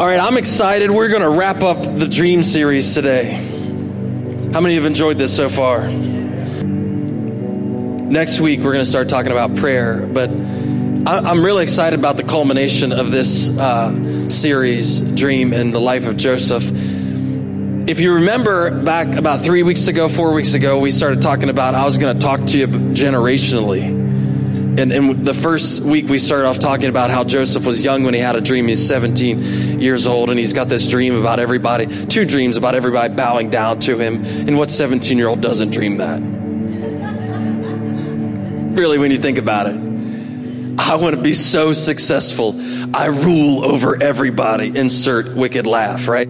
All right, I'm excited. We're going to wrap up the dream series today. How many have enjoyed this so far? Next week, we're going to start talking about prayer, but I'm really excited about the culmination of this uh, series, Dream, and the life of Joseph. If you remember back about three weeks ago, four weeks ago, we started talking about I was going to talk to you generationally. And, and the first week we started off talking about how Joseph was young when he had a dream. He's 17 years old and he's got this dream about everybody, two dreams about everybody bowing down to him. And what 17 year old doesn't dream that? Really, when you think about it. I want to be so successful. I rule over everybody. Insert wicked laugh, right?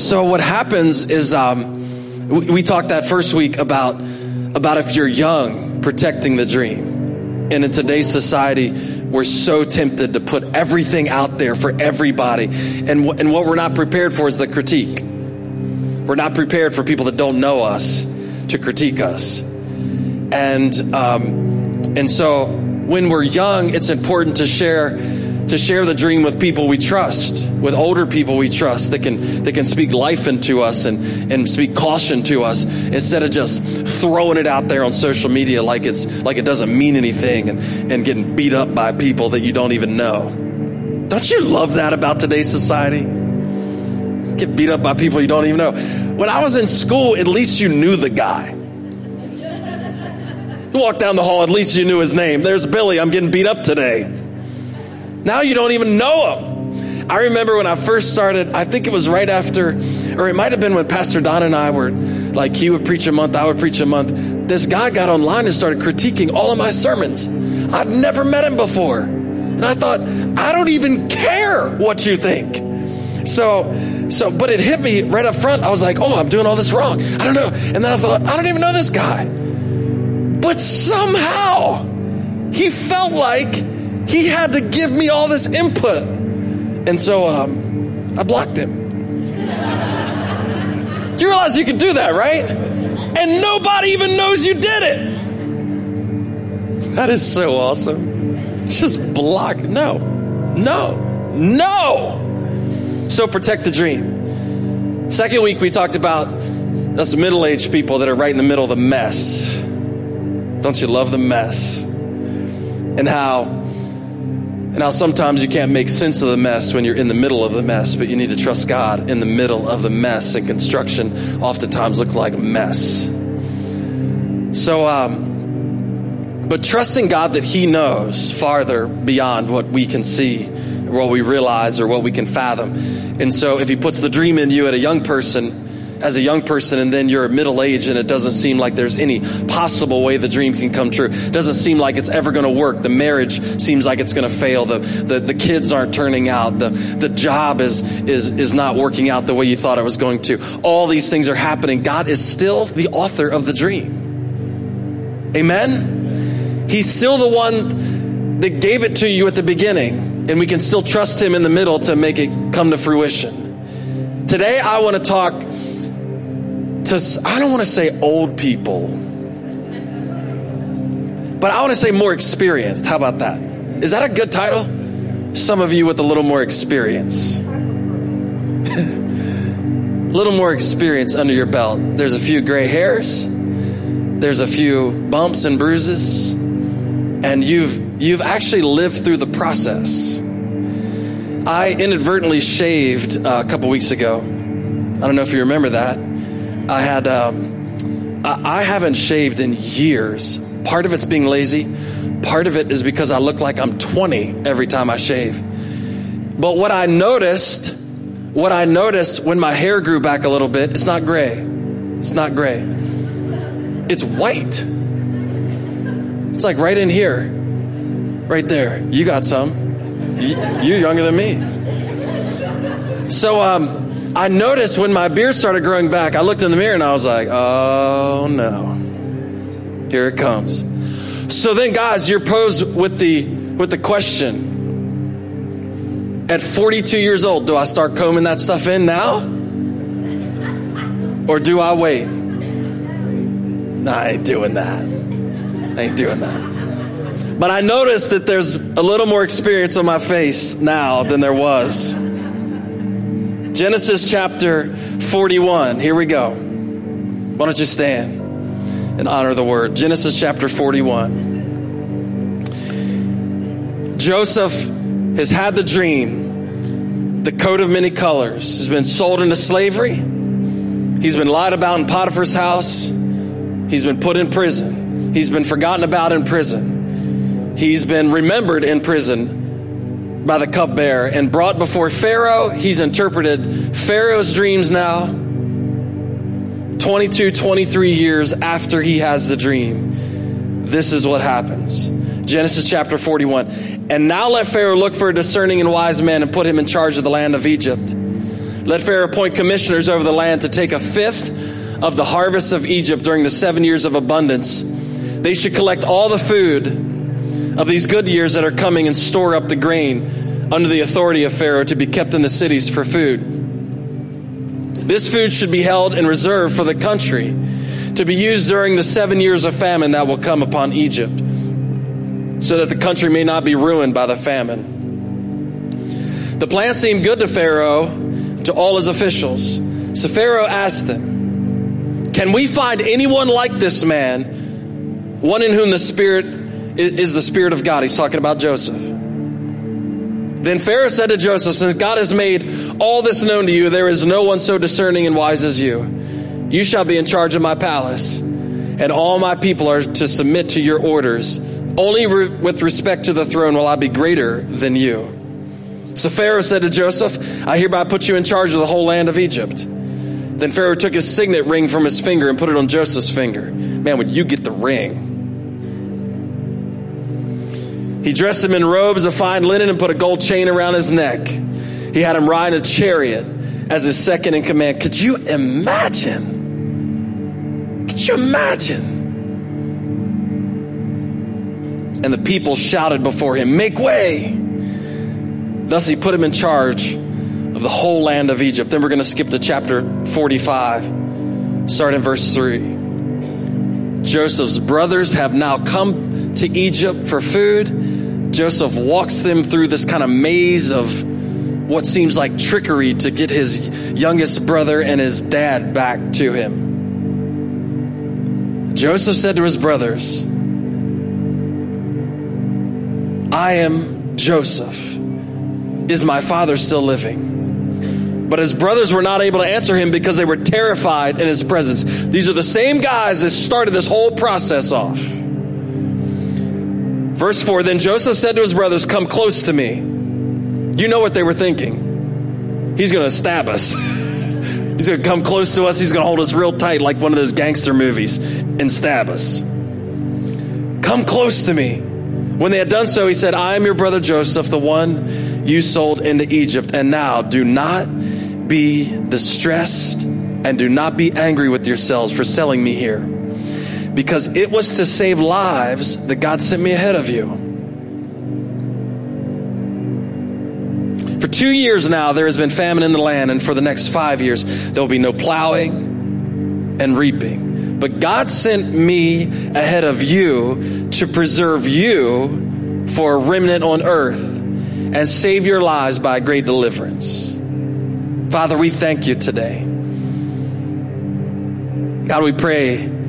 So what happens is, um, we, we talked that first week about, about if you're young, protecting the dream. And in today's society, we're so tempted to put everything out there for everybody. And, w- and what we're not prepared for is the critique. We're not prepared for people that don't know us to critique us. And, um, and so when we're young, it's important to share to share the dream with people we trust, with older people we trust that can that can speak life into us and, and speak caution to us instead of just throwing it out there on social media like it's like it doesn't mean anything and, and getting beat up by people that you don't even know. Don't you love that about today's society? Get beat up by people you don't even know. When I was in school, at least you knew the guy. You walk down the hall, at least you knew his name. There's Billy, I'm getting beat up today. Now you don't even know him. I remember when I first started, I think it was right after, or it might have been when Pastor Don and I were like, he would preach a month, I would preach a month. This guy got online and started critiquing all of my sermons. I'd never met him before. And I thought, I don't even care what you think. So, so, but it hit me right up front. I was like, oh, I'm doing all this wrong. I don't know. And then I thought, I don't even know this guy. But somehow, he felt like he had to give me all this input. And so um, I blocked him. you realize you can do that, right? And nobody even knows you did it. That is so awesome. Just block. No, no, no. So protect the dream. Second week, we talked about us middle aged people that are right in the middle of the mess. Don't you love the mess? And how and how sometimes you can't make sense of the mess when you're in the middle of the mess, but you need to trust God in the middle of the mess. And construction oftentimes look like a mess. So, um, but trusting God that He knows farther beyond what we can see, or what we realize, or what we can fathom. And so, if He puts the dream in you at a young person, as a young person and then you're middle age and it doesn't seem like there's any possible way the dream can come true. It doesn't seem like it's ever going to work. The marriage seems like it's going to fail. The, the, the kids aren't turning out. The, the job is, is, is not working out the way you thought it was going to. All these things are happening. God is still the author of the dream. Amen? He's still the one that gave it to you at the beginning and we can still trust him in the middle to make it come to fruition. Today I want to talk to, I don't want to say old people, but I want to say more experienced. How about that? Is that a good title? Some of you with a little more experience. a little more experience under your belt. There's a few gray hairs. There's a few bumps and bruises. And you've, you've actually lived through the process. I inadvertently shaved uh, a couple weeks ago. I don't know if you remember that. I had, um, I, haven't shaved in years. Part of it's being lazy. Part of it is because I look like I'm 20 every time I shave. But what I noticed, what I noticed when my hair grew back a little bit, it's not gray. It's not gray. It's white. It's like right in here. Right there. You got some. You're younger than me. So, um, I noticed when my beard started growing back, I looked in the mirror and I was like, oh no, here it comes. So then, guys, you're posed with the with the question: At 42 years old, do I start combing that stuff in now, or do I wait? Nah, I ain't doing that. I ain't doing that. But I noticed that there's a little more experience on my face now than there was. Genesis chapter 41. Here we go. Why don't you stand and honor the word? Genesis chapter 41. Joseph has had the dream, the coat of many colors, has been sold into slavery. He's been lied about in Potiphar's house. He's been put in prison. He's been forgotten about in prison. He's been remembered in prison by the cupbearer and brought before Pharaoh. He's interpreted Pharaoh's dreams now, 22, 23 years after he has the dream. This is what happens. Genesis chapter 41. And now let Pharaoh look for a discerning and wise man and put him in charge of the land of Egypt. Let Pharaoh appoint commissioners over the land to take a fifth of the harvest of Egypt during the seven years of abundance. They should collect all the food of these good years that are coming and store up the grain under the authority of Pharaoh to be kept in the cities for food. This food should be held in reserve for the country to be used during the seven years of famine that will come upon Egypt, so that the country may not be ruined by the famine. The plan seemed good to Pharaoh, to all his officials. So Pharaoh asked them, Can we find anyone like this man, one in whom the Spirit is the Spirit of God. He's talking about Joseph. Then Pharaoh said to Joseph, Since God has made all this known to you, there is no one so discerning and wise as you. You shall be in charge of my palace, and all my people are to submit to your orders. Only re- with respect to the throne will I be greater than you. So Pharaoh said to Joseph, I hereby put you in charge of the whole land of Egypt. Then Pharaoh took his signet ring from his finger and put it on Joseph's finger. Man, would you get the ring? He dressed him in robes of fine linen and put a gold chain around his neck. He had him ride a chariot as his second in command. Could you imagine? Could you imagine? And the people shouted before him, Make way! Thus he put him in charge of the whole land of Egypt. Then we're going to skip to chapter 45, start in verse 3. Joseph's brothers have now come to Egypt for food. Joseph walks them through this kind of maze of what seems like trickery to get his youngest brother and his dad back to him. Joseph said to his brothers, I am Joseph. Is my father still living? But his brothers were not able to answer him because they were terrified in his presence. These are the same guys that started this whole process off. Verse 4 Then Joseph said to his brothers, Come close to me. You know what they were thinking. He's going to stab us. He's going to come close to us. He's going to hold us real tight like one of those gangster movies and stab us. Come close to me. When they had done so, he said, I am your brother Joseph, the one you sold into Egypt. And now do not be distressed and do not be angry with yourselves for selling me here. Because it was to save lives that God sent me ahead of you. For two years now, there has been famine in the land, and for the next five years, there will be no plowing and reaping. But God sent me ahead of you to preserve you for a remnant on earth and save your lives by a great deliverance. Father, we thank you today. God, we pray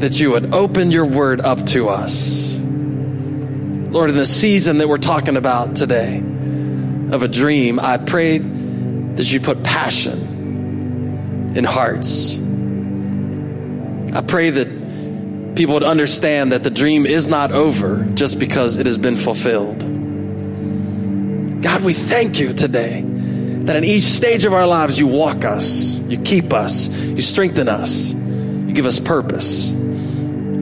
that you would open your word up to us. Lord, in the season that we're talking about today of a dream, I pray that you put passion in hearts. I pray that people would understand that the dream is not over just because it has been fulfilled. God, we thank you today that in each stage of our lives, you walk us, you keep us, you strengthen us, you give us purpose.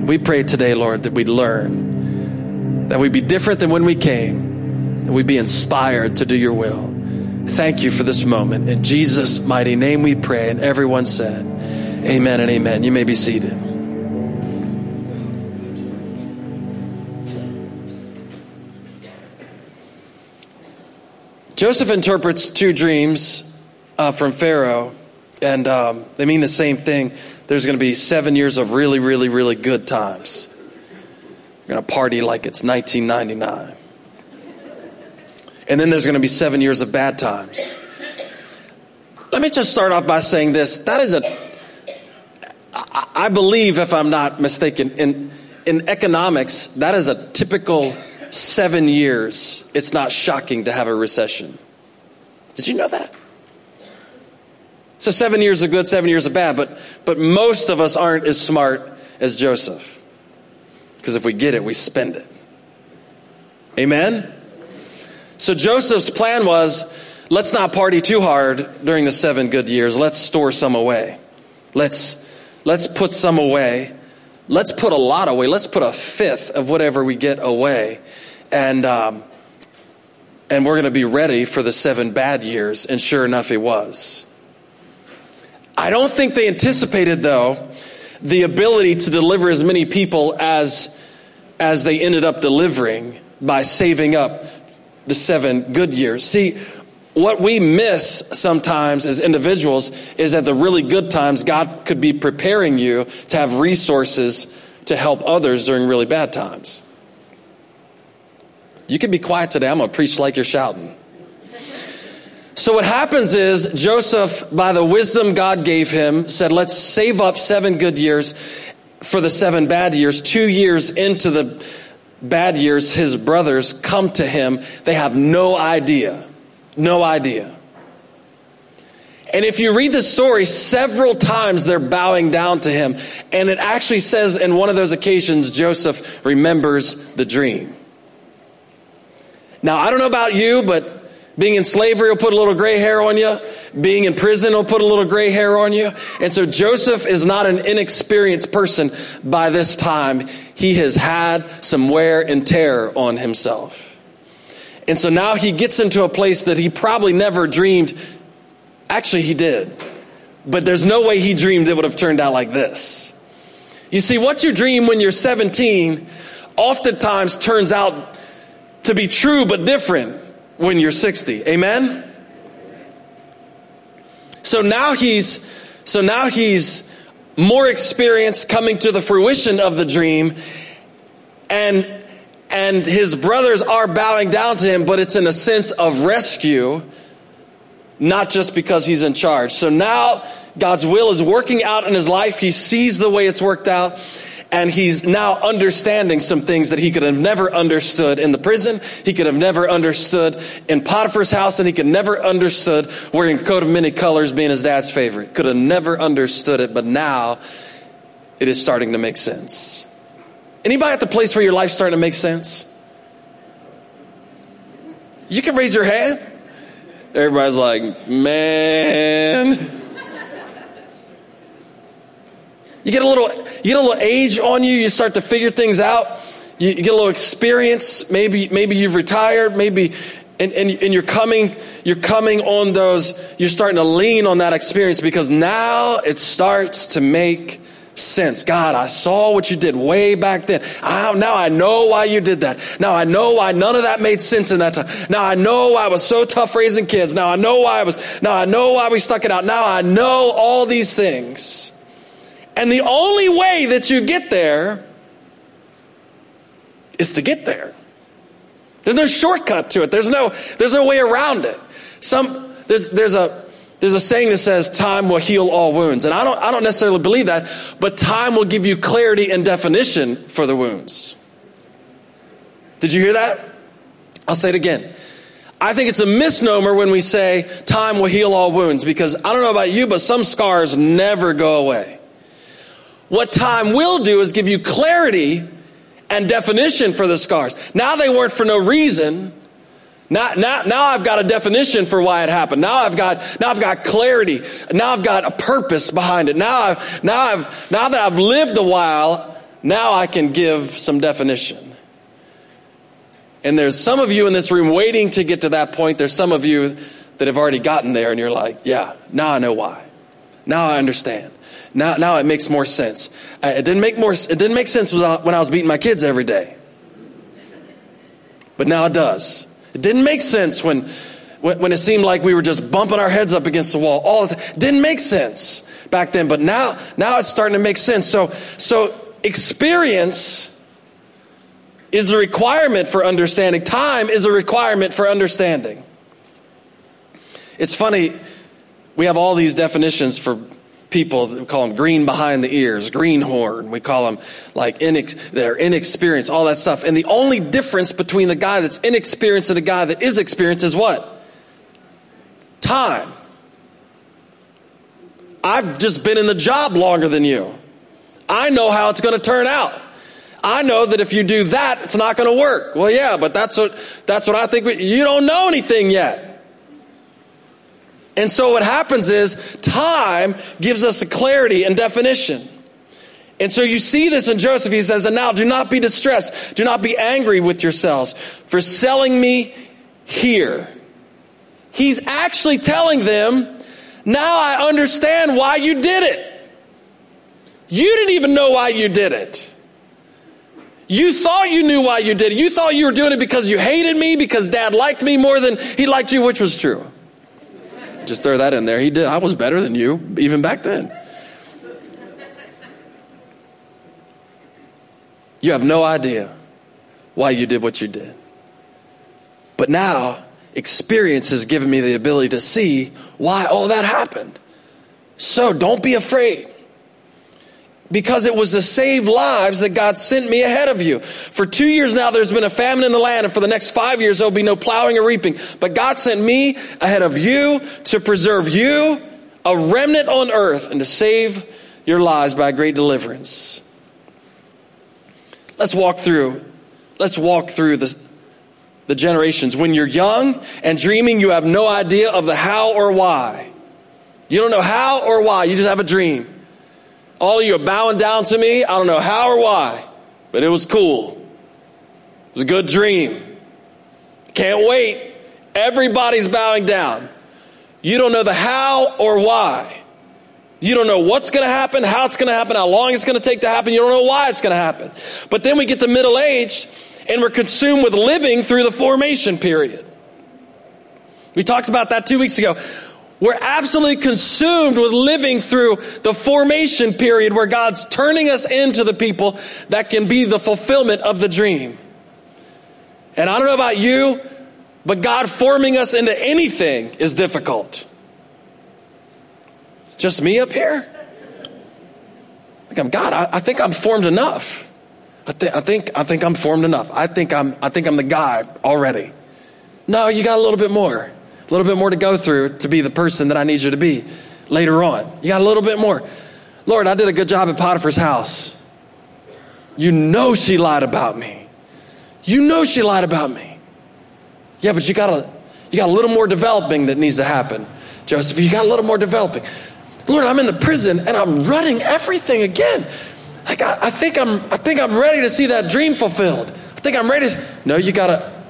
We pray today, Lord, that we'd learn, that we'd be different than when we came, and we'd be inspired to do your will. Thank you for this moment. In Jesus' mighty name we pray. And everyone said, Amen and amen. You may be seated. Joseph interprets two dreams uh, from Pharaoh, and um, they mean the same thing. There's going to be seven years of really, really, really good times. We're going to party like it's 1999. And then there's going to be seven years of bad times. Let me just start off by saying this. That is a, I believe, if I'm not mistaken, in, in economics, that is a typical seven years. It's not shocking to have a recession. Did you know that? So seven years of good, seven years of bad, but, but most of us aren't as smart as Joseph. Because if we get it, we spend it. Amen? So Joseph's plan was let's not party too hard during the seven good years. Let's store some away. Let's, let's put some away. Let's put a lot away. Let's put a fifth of whatever we get away. And, um, and we're going to be ready for the seven bad years. And sure enough, he was. I don't think they anticipated, though, the ability to deliver as many people as, as they ended up delivering by saving up the seven good years. See, what we miss sometimes as individuals is that the really good times, God could be preparing you to have resources to help others during really bad times. You can be quiet today. I'm going to preach like you're shouting. So what happens is Joseph, by the wisdom God gave him, said, let's save up seven good years for the seven bad years. Two years into the bad years, his brothers come to him. They have no idea. No idea. And if you read the story, several times they're bowing down to him. And it actually says in one of those occasions, Joseph remembers the dream. Now, I don't know about you, but being in slavery will put a little gray hair on you. Being in prison will put a little gray hair on you. And so Joseph is not an inexperienced person by this time. He has had some wear and tear on himself. And so now he gets into a place that he probably never dreamed. Actually, he did. But there's no way he dreamed it would have turned out like this. You see, what you dream when you're 17 oftentimes turns out to be true but different when you're 60. Amen? So now he's, so now he's more experienced coming to the fruition of the dream and, and his brothers are bowing down to him, but it's in a sense of rescue, not just because he's in charge. So now God's will is working out in his life. He sees the way it's worked out and he's now understanding some things that he could have never understood in the prison. He could have never understood in Potiphar's house, and he could never understood wearing a coat of many colors being his dad's favorite. Could have never understood it, but now it is starting to make sense. Anybody at the place where your life's starting to make sense? You can raise your hand. Everybody's like, man. You get a little, you get a little age on you. You start to figure things out. You, you get a little experience. Maybe, maybe you've retired. Maybe, and, and, and you're coming, you're coming on those, you're starting to lean on that experience because now it starts to make sense. God, I saw what you did way back then. I, now I know why you did that. Now I know why none of that made sense in that time. Now I know why I was so tough raising kids. Now I know why I was, now I know why we stuck it out. Now I know all these things. And the only way that you get there is to get there. There's no shortcut to it. There's no, there's no way around it. Some, there's, there's a, there's a saying that says time will heal all wounds. And I don't, I don't necessarily believe that, but time will give you clarity and definition for the wounds. Did you hear that? I'll say it again. I think it's a misnomer when we say time will heal all wounds because I don't know about you, but some scars never go away. What time will do is give you clarity and definition for the scars. Now they weren't for no reason. Now, now, now I've got a definition for why it happened. Now I've got, now I've got clarity. Now I've got a purpose behind it. Now I've, now I've, now that I've lived a while, now I can give some definition. And there's some of you in this room waiting to get to that point. There's some of you that have already gotten there and you're like, yeah, now I know why. Now I understand. Now, now it makes more sense. It didn't make more. It didn't make sense when I was beating my kids every day, but now it does. It didn't make sense when, when, it seemed like we were just bumping our heads up against the wall. All it didn't make sense back then, but now, now it's starting to make sense. So, so experience is a requirement for understanding. Time is a requirement for understanding. It's funny, we have all these definitions for people we call them green behind the ears, greenhorn. We call them like inex- they're inexperienced, all that stuff. And the only difference between the guy that's inexperienced and the guy that is experienced is what? Time. I've just been in the job longer than you. I know how it's going to turn out. I know that if you do that, it's not going to work. Well, yeah, but that's what, that's what I think. You don't know anything yet. And so what happens is time gives us a clarity and definition. And so you see this in Joseph. He says, and now do not be distressed. Do not be angry with yourselves for selling me here. He's actually telling them, now I understand why you did it. You didn't even know why you did it. You thought you knew why you did it. You thought you were doing it because you hated me, because dad liked me more than he liked you, which was true. Just throw that in there. He did. I was better than you, even back then. You have no idea why you did what you did. But now, experience has given me the ability to see why all that happened. So don't be afraid because it was to save lives that God sent me ahead of you. For two years now, there's been a famine in the land, and for the next five years, there'll be no plowing or reaping. But God sent me ahead of you to preserve you, a remnant on earth, and to save your lives by a great deliverance. Let's walk through. Let's walk through the, the generations. When you're young and dreaming, you have no idea of the how or why. You don't know how or why. You just have a dream. All of you are bowing down to me. I don't know how or why, but it was cool. It was a good dream. Can't wait. Everybody's bowing down. You don't know the how or why. You don't know what's going to happen, how it's going to happen, how long it's going to take to happen. You don't know why it's going to happen. But then we get to middle age and we're consumed with living through the formation period. We talked about that two weeks ago. We're absolutely consumed with living through the formation period where God's turning us into the people that can be the fulfillment of the dream. And I don't know about you, but God forming us into anything is difficult. It's just me up here? Think I'm God, I, I think I'm formed enough. I, th- I think I think I'm formed enough. I think I'm I think I'm the guy already. No, you got a little bit more. A little bit more to go through to be the person that I need you to be later on. You got a little bit more. Lord, I did a good job at Potiphar's house. You know she lied about me. You know she lied about me. Yeah, but you got a you got a little more developing that needs to happen. Joseph, you got a little more developing. Lord, I'm in the prison and I'm running everything again. Like I, I think I'm I think I'm ready to see that dream fulfilled. I think I'm ready to No, you gotta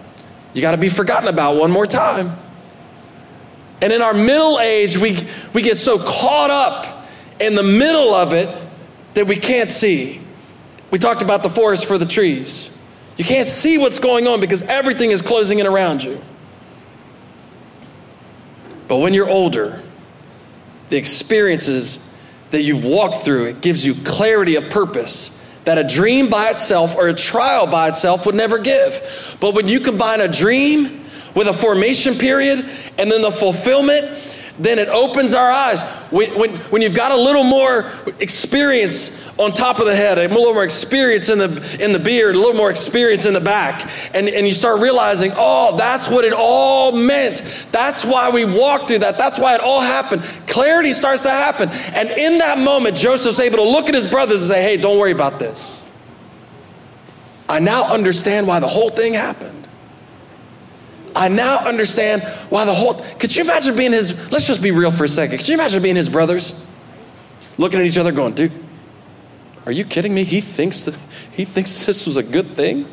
you gotta be forgotten about one more time. And in our middle age, we, we get so caught up in the middle of it that we can't see. We talked about the forest for the trees. You can't see what's going on because everything is closing in around you. But when you're older, the experiences that you've walked through, it gives you clarity of purpose that a dream by itself or a trial by itself would never give. But when you combine a dream with a formation period and then the fulfillment, then it opens our eyes. When, when, when you've got a little more experience on top of the head, a little more experience in the, in the beard, a little more experience in the back, and, and you start realizing, oh, that's what it all meant. That's why we walked through that. That's why it all happened. Clarity starts to happen. And in that moment, Joseph's able to look at his brothers and say, hey, don't worry about this. I now understand why the whole thing happened. I now understand why the whole. Could you imagine being his? Let's just be real for a second. Could you imagine being his brothers, looking at each other, going, "Dude, are you kidding me? He thinks that he thinks this was a good thing.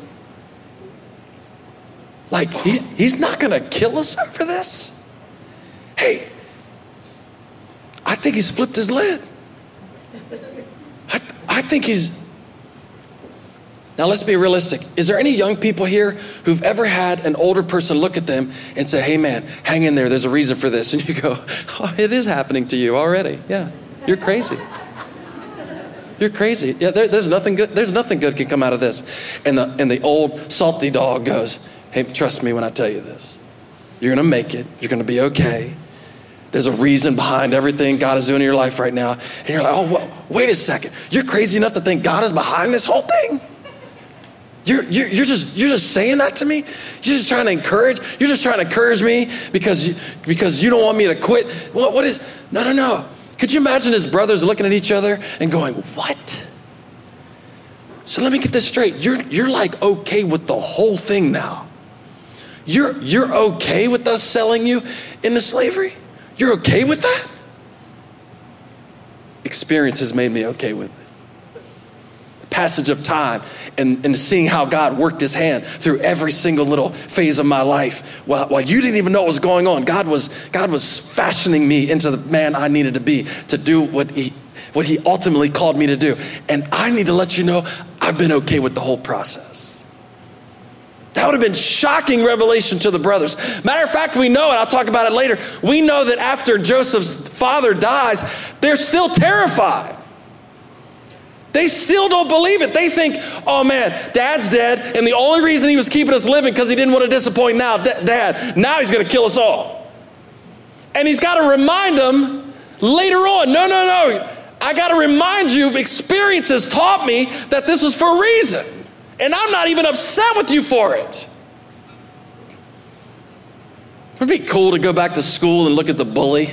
Like he, he's not going to kill us for this. Hey, I think he's flipped his lid. I, I think he's now, let's be realistic. Is there any young people here who've ever had an older person look at them and say, hey, man, hang in there. There's a reason for this. And you go, oh, it is happening to you already. Yeah, you're crazy. You're crazy. Yeah, there, there's nothing good. There's nothing good can come out of this. And the and the old salty dog goes, "Hey, trust me when I tell you this. You're gonna make it. You're gonna be okay. There's a reason behind everything God is doing in your life right now. And you're like, oh, well, wait a second. You're crazy enough to think God is behind this whole thing? You're, you're, you're, just, you're just saying that to me? You're just trying to encourage? You're just trying to encourage me because you, because you don't want me to quit? What, what is? No, no, no. Could you imagine his brothers looking at each other and going, What? So let me get this straight. You're, you're like okay with the whole thing now. You're, you're okay with us selling you into slavery? You're okay with that? Experience has made me okay with it. Passage of time and, and seeing how God worked his hand through every single little phase of my life while, while you didn't even know what was going on. God was, God was fashioning me into the man I needed to be to do what he, what he ultimately called me to do. And I need to let you know I've been okay with the whole process. That would have been shocking revelation to the brothers. Matter of fact, we know, and I'll talk about it later, we know that after Joseph's father dies, they're still terrified. They still don't believe it. They think, oh man, dad's dead, and the only reason he was keeping us living because he didn't want to disappoint now, dad. Now he's going to kill us all. And he's got to remind them later on, no, no, no. I got to remind you, experience has taught me that this was for a reason. And I'm not even upset with you for it. It'd be cool to go back to school and look at the bully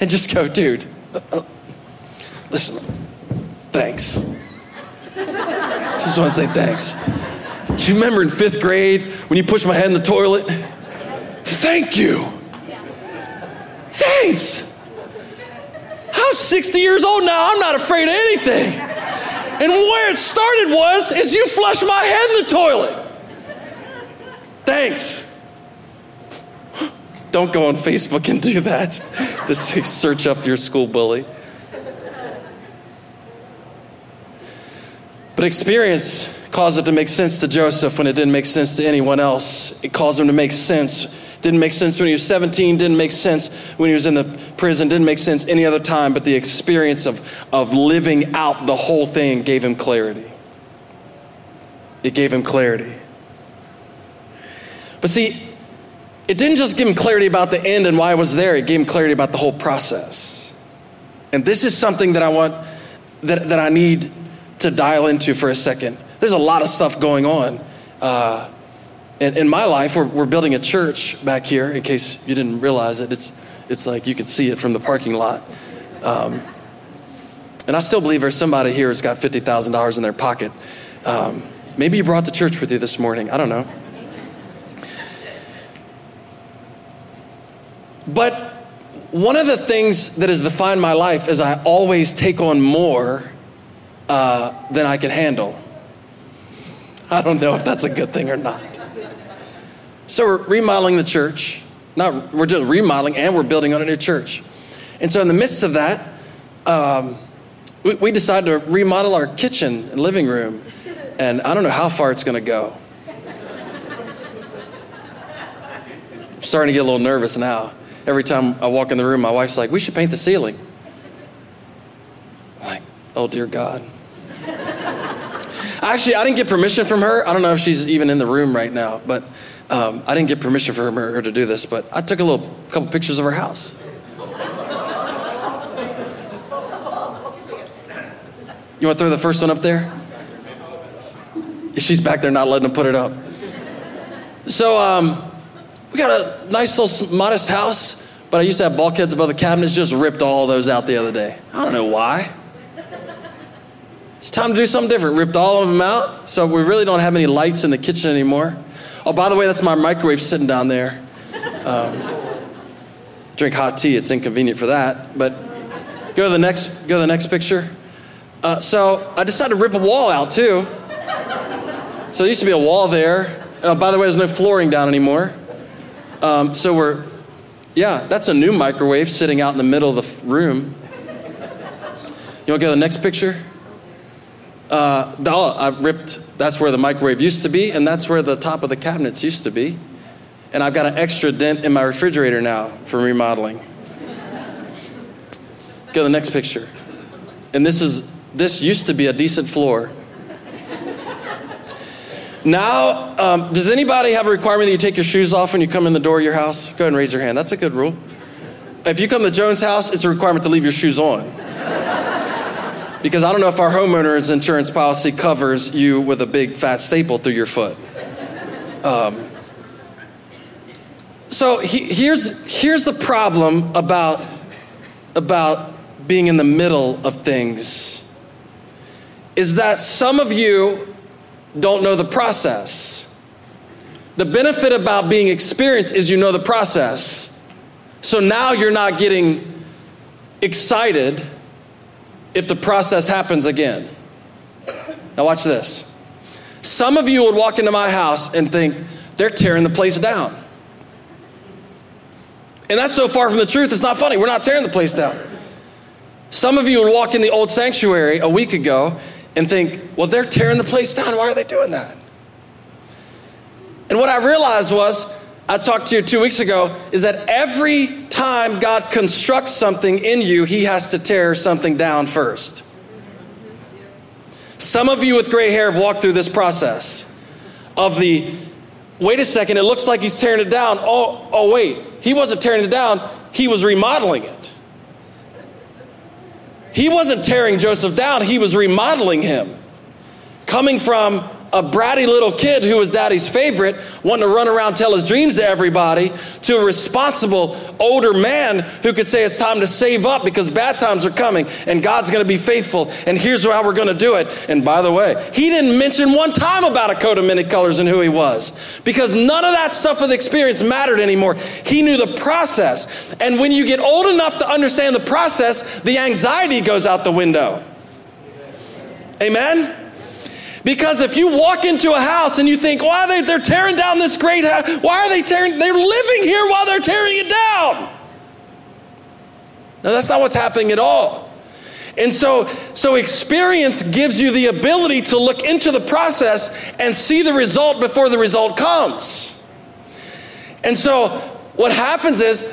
and just go, dude, listen, thanks. Just want to say thanks. You remember in fifth grade when you pushed my head in the toilet? Thank you. Thanks. I'm 60 years old now. I'm not afraid of anything. And where it started was, is you flushed my head in the toilet. Thanks. Don't go on Facebook and do that. This search up your school bully. But experience caused it to make sense to Joseph when it didn't make sense to anyone else. It caused him to make sense didn't make sense when he was 17, didn't make sense when he was in the prison, didn't make sense any other time, but the experience of, of living out the whole thing gave him clarity. It gave him clarity. But see, it didn't just give him clarity about the end and why I was there, it gave him clarity about the whole process. And this is something that I want, that, that I need to dial into for a second. There's a lot of stuff going on. Uh, in, my life, we're, we're building a church back here, in case you didn't realize it. It's, it's like you can see it from the parking lot. Um, and I still believe there's somebody here who's got $50,000 in their pocket. Um, maybe you brought the church with you this morning. I don't know. But one of the things that has defined my life is I always take on more uh, than I can handle. I don't know if that's a good thing or not. So we're remodeling the church. Not we're just remodeling and we're building on a new church. And so in the midst of that, um, we, we decided to remodel our kitchen and living room. And I don't know how far it's going to go. I'm starting to get a little nervous now. Every time I walk in the room, my wife's like, "We should paint the ceiling." I'm like, oh dear God. Actually, I didn't get permission from her. I don't know if she's even in the room right now, but um, I didn't get permission for her to do this, but I took a little couple pictures of her house. You want to throw the first one up there? She's back there not letting them put it up. So um, we got a nice little modest house, but I used to have bulkheads above the cabinets. Just ripped all those out the other day. I don't know why. It's time to do something different. Ripped all of them out, so we really don't have any lights in the kitchen anymore. Oh, by the way, that's my microwave sitting down there. Um, drink hot tea. It's inconvenient for that. But go to the next. Go to the next picture. Uh, so I decided to rip a wall out too. So there used to be a wall there. Uh, by the way, there's no flooring down anymore. Um, so we're, yeah, that's a new microwave sitting out in the middle of the room. You want to go to the next picture? Uh, I ripped, that's where the microwave used to be, and that's where the top of the cabinets used to be. And I've got an extra dent in my refrigerator now from remodeling. Go to the next picture. and this is this used to be a decent floor. Now, um, does anybody have a requirement that you take your shoes off when you come in the door of your house? Go ahead and raise your hand. That's a good rule. If you come to Jones' house, it's a requirement to leave your shoes on. Because I don't know if our homeowner's insurance policy covers you with a big fat staple through your foot. Um, so he, here's, here's the problem about, about being in the middle of things is that some of you don't know the process. The benefit about being experienced is you know the process. So now you're not getting excited if the process happens again. Now, watch this. Some of you would walk into my house and think, they're tearing the place down. And that's so far from the truth, it's not funny. We're not tearing the place down. Some of you would walk in the old sanctuary a week ago and think, well, they're tearing the place down. Why are they doing that? And what I realized was, I talked to you two weeks ago, is that every time God constructs something in you, He has to tear something down first. Some of you with gray hair have walked through this process of the wait a second, it looks like he's tearing it down. Oh, oh, wait, he wasn't tearing it down, he was remodeling it. He wasn't tearing Joseph down, he was remodeling him. Coming from a bratty little kid who was daddy's favorite, wanting to run around tell his dreams to everybody, to a responsible older man who could say it's time to save up because bad times are coming and God's going to be faithful and here's how we're going to do it. And by the way, he didn't mention one time about a coat of many colors and who he was because none of that stuff with experience mattered anymore. He knew the process. And when you get old enough to understand the process, the anxiety goes out the window. Amen? Because if you walk into a house and you think, why are they, they're tearing down this great house? Why are they tearing? They're living here while they're tearing it down. No, that's not what's happening at all. And so, so experience gives you the ability to look into the process and see the result before the result comes. And so what happens is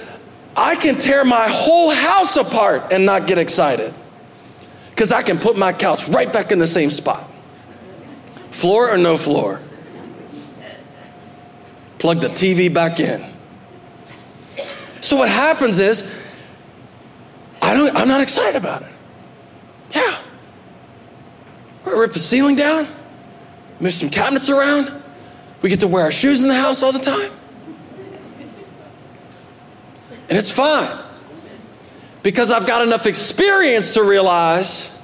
I can tear my whole house apart and not get excited. Because I can put my couch right back in the same spot. Floor or no floor? Plug the TV back in. So what happens is, I don't, I'm not excited about it. Yeah. We're rip the ceiling down, move some cabinets around. We get to wear our shoes in the house all the time. And it's fine. Because I've got enough experience to realize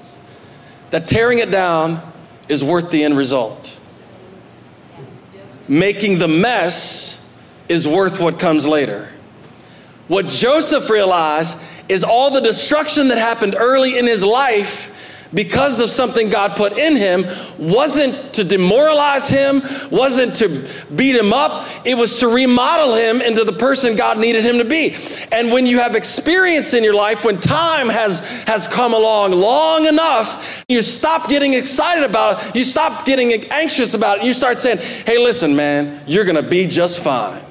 that tearing it down is worth the end result. Making the mess is worth what comes later. What Joseph realized is all the destruction that happened early in his life because of something God put in him wasn't to demoralize him, wasn't to beat him up. It was to remodel him into the person God needed him to be. And when you have experience in your life, when time has, has come along long enough, you stop getting excited about it. You stop getting anxious about it. You start saying, hey, listen, man, you're going to be just fine.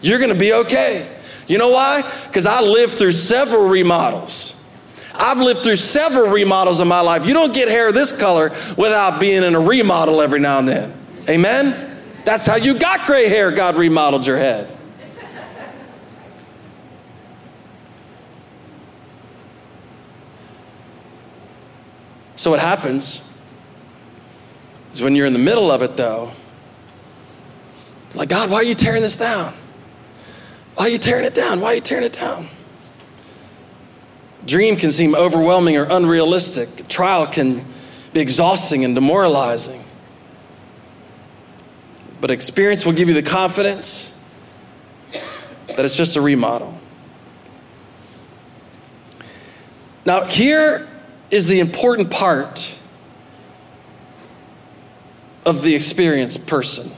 You're going to be okay. You know why? Because I lived through several remodels. I've lived through several remodels in my life. You don't get hair this color without being in a remodel every now and then. Amen? That's how you got gray hair. God remodeled your head. So, what happens is when you're in the middle of it, though, like, God, why are you tearing this down? Why are you tearing it down? Why are you tearing it down? Dream can seem overwhelming or unrealistic. Trial can be exhausting and demoralizing. But experience will give you the confidence that it's just a remodel. Now, here is the important part of the experienced person.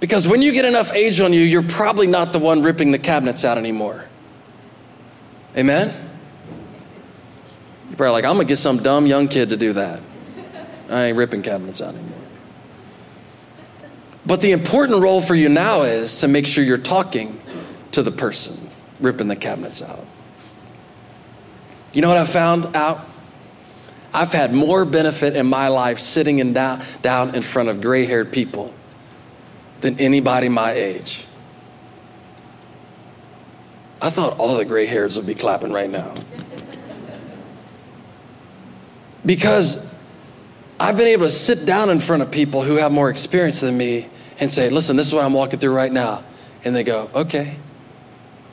Because when you get enough age on you, you're probably not the one ripping the cabinets out anymore. Amen? You're probably like, I'm going to get some dumb young kid to do that. I ain't ripping cabinets out anymore. But the important role for you now is to make sure you're talking to the person ripping the cabinets out. You know what I found out I've had more benefit in my life sitting in down, down in front of gray haired people than anybody my age. I thought all the gray hairs would be clapping right now. Because I've been able to sit down in front of people who have more experience than me and say, listen, this is what I'm walking through right now. And they go, okay,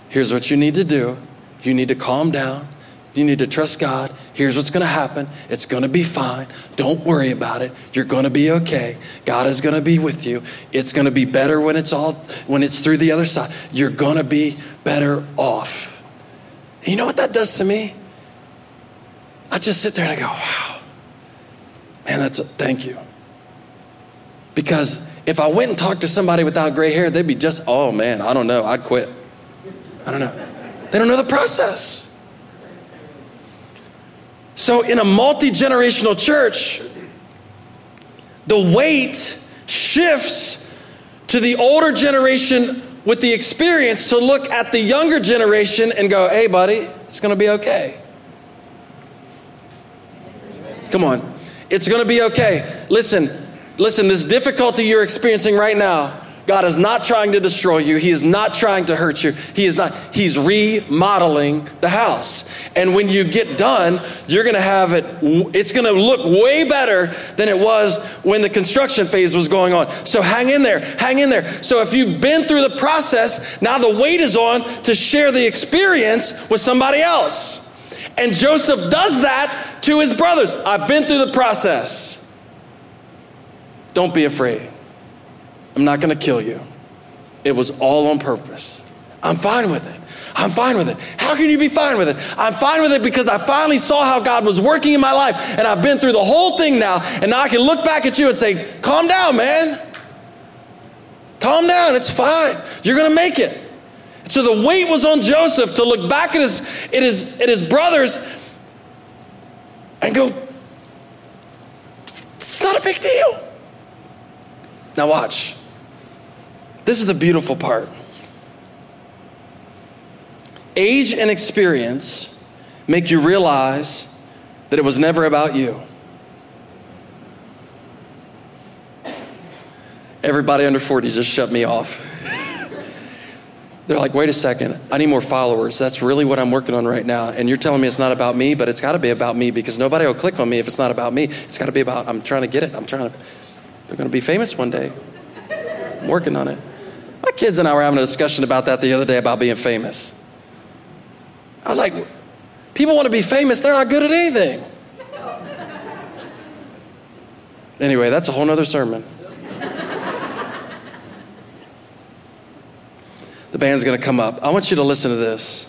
here's what you need to do. You need to calm down. You need to trust God. Here's what's going to happen. It's going to be fine. Don't worry about it. You're going to be okay. God is going to be with you. It's going to be better when it's all when it's through the other side. You're going to be better off. And you know what that does to me? I just sit there and I go, "Wow. Man, that's a, thank you." Because if I went and talked to somebody without gray hair, they'd be just, "Oh man, I don't know. I'd quit." I don't know. They don't know the process. So, in a multi generational church, the weight shifts to the older generation with the experience to look at the younger generation and go, hey, buddy, it's going to be okay. Come on. It's going to be okay. Listen, listen, this difficulty you're experiencing right now, God is not trying to destroy you. He is not trying to hurt you. He is not, He's remodeling the house. And when you get done, you're going to have it, it's going to look way better than it was when the construction phase was going on. So hang in there, hang in there. So if you've been through the process, now the weight is on to share the experience with somebody else. And Joseph does that to his brothers. I've been through the process. Don't be afraid. I'm not going to kill you. It was all on purpose. I'm fine with it. I'm fine with it. How can you be fine with it? I'm fine with it because I finally saw how God was working in my life and I've been through the whole thing now. And now I can look back at you and say, calm down, man. Calm down. It's fine. You're going to make it. So the weight was on Joseph to look back at his, at his, at his brothers and go, it's not a big deal. Now, watch. This is the beautiful part. Age and experience make you realize that it was never about you. Everybody under 40 just shut me off. They're like, wait a second, I need more followers. That's really what I'm working on right now. And you're telling me it's not about me, but it's got to be about me because nobody will click on me if it's not about me. It's got to be about, I'm trying to get it. I'm trying to, they're going to be famous one day. I'm working on it. My kids and I were having a discussion about that the other day about being famous. I was like, people want to be famous, they're not good at anything. Anyway, that's a whole nother sermon. The band's going to come up. I want you to listen to this.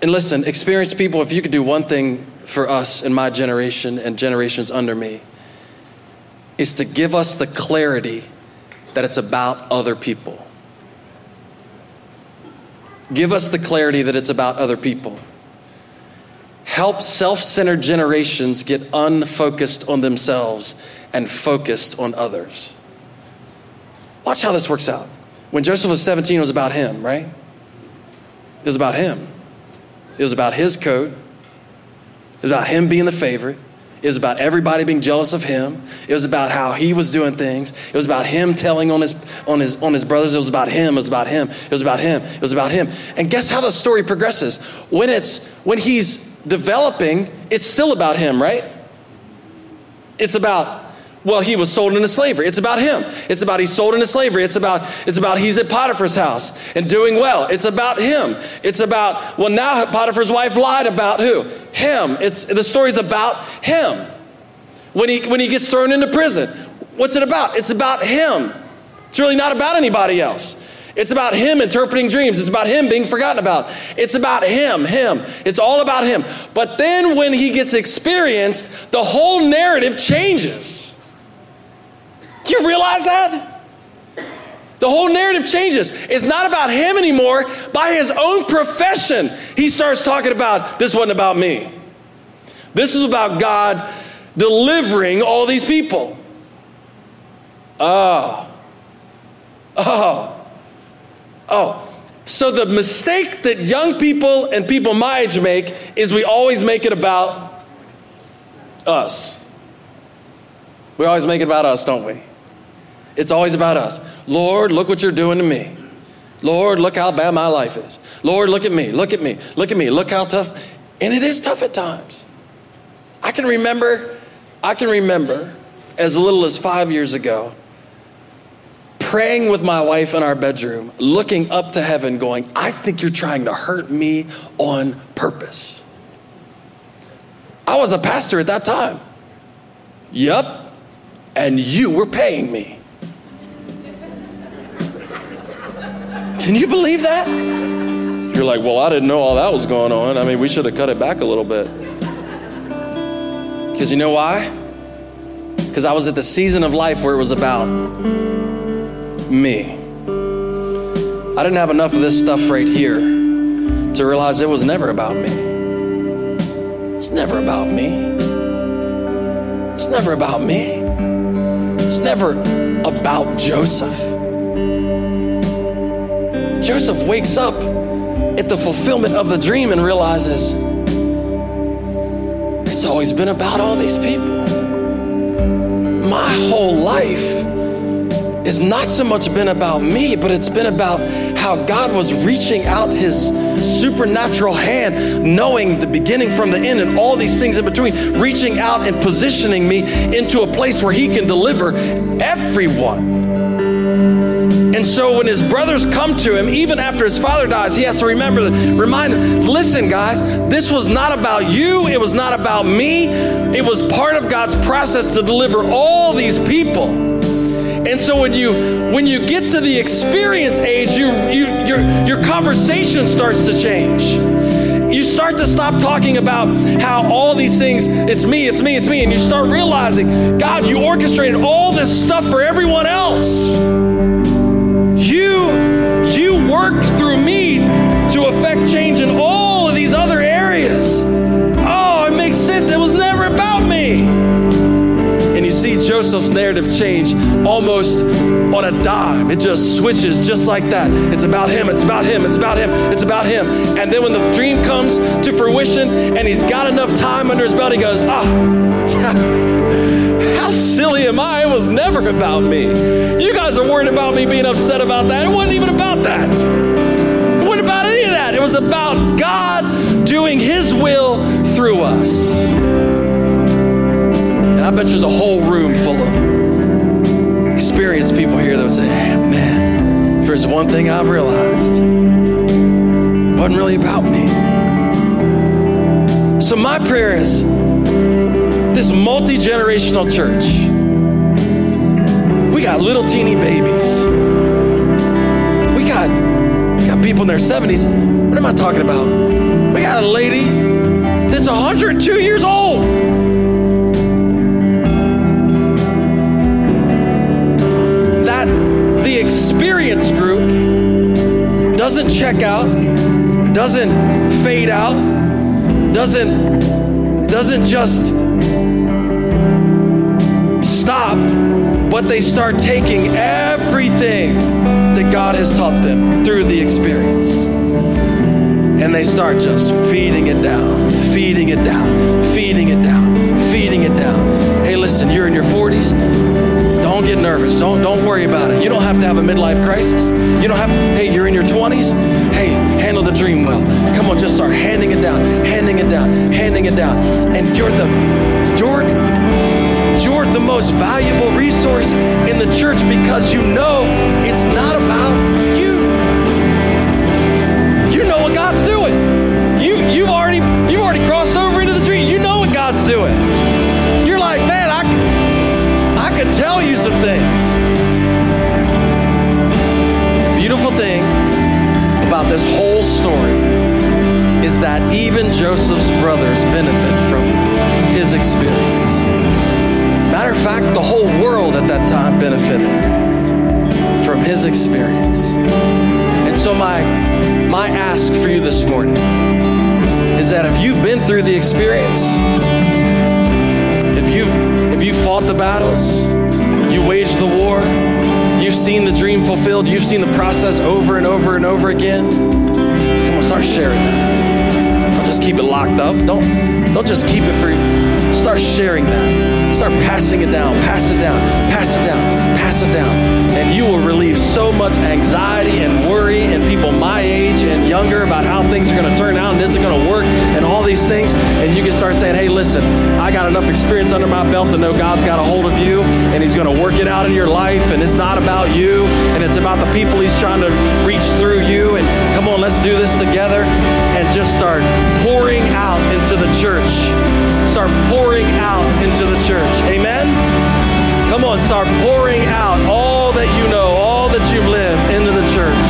And listen, experienced people, if you could do one thing for us in my generation and generations under me, is to give us the clarity that it's about other people. Give us the clarity that it's about other people. Help self centered generations get unfocused on themselves and focused on others. Watch how this works out. When Joseph was 17, it was about him, right? It was about him. It was about his coat. It was about him being the favorite. It was about everybody being jealous of him. It was about how he was doing things. It was about him telling on his on his on his brothers. It was about him. It was about him. It was about him. It was about him. And guess how the story progresses? When it's when he's developing, it's still about him, right? It's about well, he was sold into slavery. It's about him. It's about he's sold into slavery. It's about it's about he's at Potiphar's house and doing well. It's about him. It's about well now Potiphar's wife lied about who? Him. It's the story's about him. When he when he gets thrown into prison, what's it about? It's about him. It's really not about anybody else. It's about him interpreting dreams. It's about him being forgotten about. It's about him, him. It's all about him. But then when he gets experienced, the whole narrative changes. You realize that? The whole narrative changes. It's not about him anymore. By his own profession, he starts talking about this wasn't about me. This is about God delivering all these people. Oh. Oh. Oh. So, the mistake that young people and people my age make is we always make it about us. We always make it about us, don't we? It's always about us. Lord, look what you're doing to me. Lord, look how bad my life is. Lord, look at me, look at me, look at me, look how tough. And it is tough at times. I can remember, I can remember as little as five years ago, praying with my wife in our bedroom, looking up to heaven, going, I think you're trying to hurt me on purpose. I was a pastor at that time. Yep. And you were paying me. Can you believe that? You're like, well, I didn't know all that was going on. I mean, we should have cut it back a little bit. Because you know why? Because I was at the season of life where it was about me. I didn't have enough of this stuff right here to realize it was never about me. It's never about me. It's never about me. It's never about Joseph. Joseph wakes up at the fulfillment of the dream and realizes it's always been about all these people. My whole life has not so much been about me, but it's been about how God was reaching out his supernatural hand, knowing the beginning from the end and all these things in between, reaching out and positioning me into a place where he can deliver everyone. And so when his brothers come to him, even after his father dies, he has to remember, remind them, listen, guys, this was not about you. It was not about me. It was part of God's process to deliver all these people. And so when you when you get to the experience age, you, you your your conversation starts to change. You start to stop talking about how all these things, it's me, it's me, it's me, and you start realizing, God, you orchestrated all this stuff for everyone else. To affect change in all of these other areas. Oh, it makes sense. It was never about me. And you see Joseph's narrative change almost on a dime. It just switches just like that. It's about him, it's about him, it's about him, it's about him. And then when the dream comes to fruition and he's got enough time under his belt, he goes, ah. How silly am I? It was never about me. You guys are worried about me being upset about that. It wasn't even about that. Wasn't about God doing His will through us. And I bet there's a whole room full of experienced people here that would say, man, if there's one thing I've realized, it wasn't really about me. So my prayer is this multi generational church, we got little teeny babies. We got, we got people in their 70s. What am I talking about? We got a lady that's 102 years old. That the experience group doesn't check out, doesn't fade out, doesn't doesn't just stop, but they start taking everything that God has taught them through the experience. And they start just feeding it down, feeding it down, feeding it down, feeding it down. Hey, listen, you're in your 40s. Don't get nervous. Don't, don't worry about it. You don't have to have a midlife crisis. You don't have to, hey, you're in your 20s. Hey, handle the dream well. Come on, just start handing it down, handing it down, handing it down. And you're the, you're you're the most valuable resource in the church because you know it's not about you've already you've already crossed over into the tree. You know what God's doing. You're like, man, I I could tell you some things. The beautiful thing about this whole story is that even Joseph's brothers benefit from his experience. Matter of fact, the whole world at that time benefited from his experience. And so, my, my ask for you this morning is that if you've been through the experience, if you've, if you fought the battles, you waged the war, you you've seen the dream fulfilled, you've seen the process over and over and over again. Come on, start sharing that. Don't just keep it locked up. Don't don't just keep it for you. start sharing that. Start passing it down, pass it down, pass it down, pass it down. And you will relieve so much anxiety and worry in people my age and younger about how things are going to turn out and is it going to work and all these things. And you can start saying, hey, listen, I got enough experience under my belt to know God's got a hold of you and He's going to work it out in your life. And it's not about you and it's about the people He's trying to reach through you. And come on, let's do this together and just start pouring out into the church. Start pouring out into the church. Amen? Come on, start pouring out all that you know, all that you've lived into the church.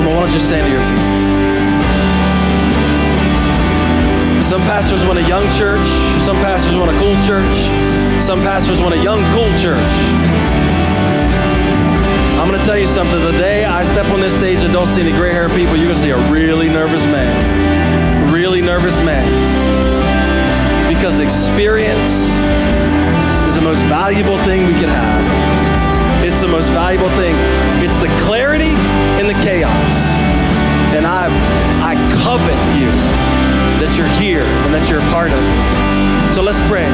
Come on, why don't you stand to your feet? Some pastors want a young church. Some pastors want a cool church. Some pastors want a young, cool church. To tell you something. The day I step on this stage and don't see any gray haired people, you're going to see a really nervous man. Really nervous man. Because experience is the most valuable thing we can have. It's the most valuable thing. It's the clarity in the chaos. And I, I covet you that you're here and that you're a part of it. So let's pray.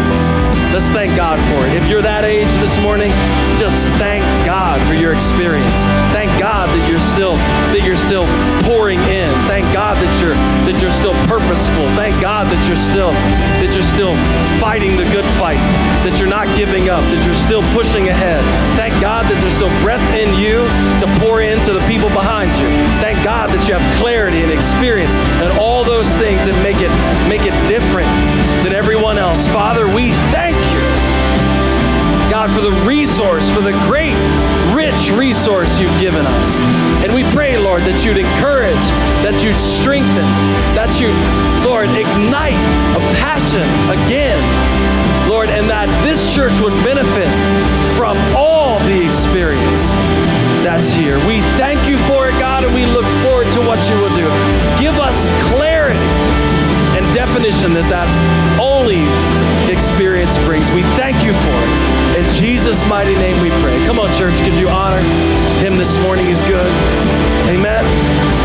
Let's thank God for it. If you're that age this morning, just thank God for your experience. Thank God that you're still that you're still pouring in. Thank God that you're that you're still purposeful. Thank God that you're still that you're still fighting the good fight. That you're not giving up. That you're still pushing ahead. Thank God that there's still breath in you to pour into the people behind you. Thank God that you have clarity and experience and all those things that make it make it different than everyone else. Father, we thank. God, for the resource, for the great, rich resource you've given us. And we pray, Lord, that you'd encourage, that you'd strengthen, that you'd, Lord, ignite a passion again, Lord, and that this church would benefit from all the experience that's here. We thank you for it, God, and we look forward to what you will do. Give us clarity definition that that only experience brings. We thank you for it. In Jesus' mighty name we pray. Come on, church, could you honor him this morning? He's good. Amen.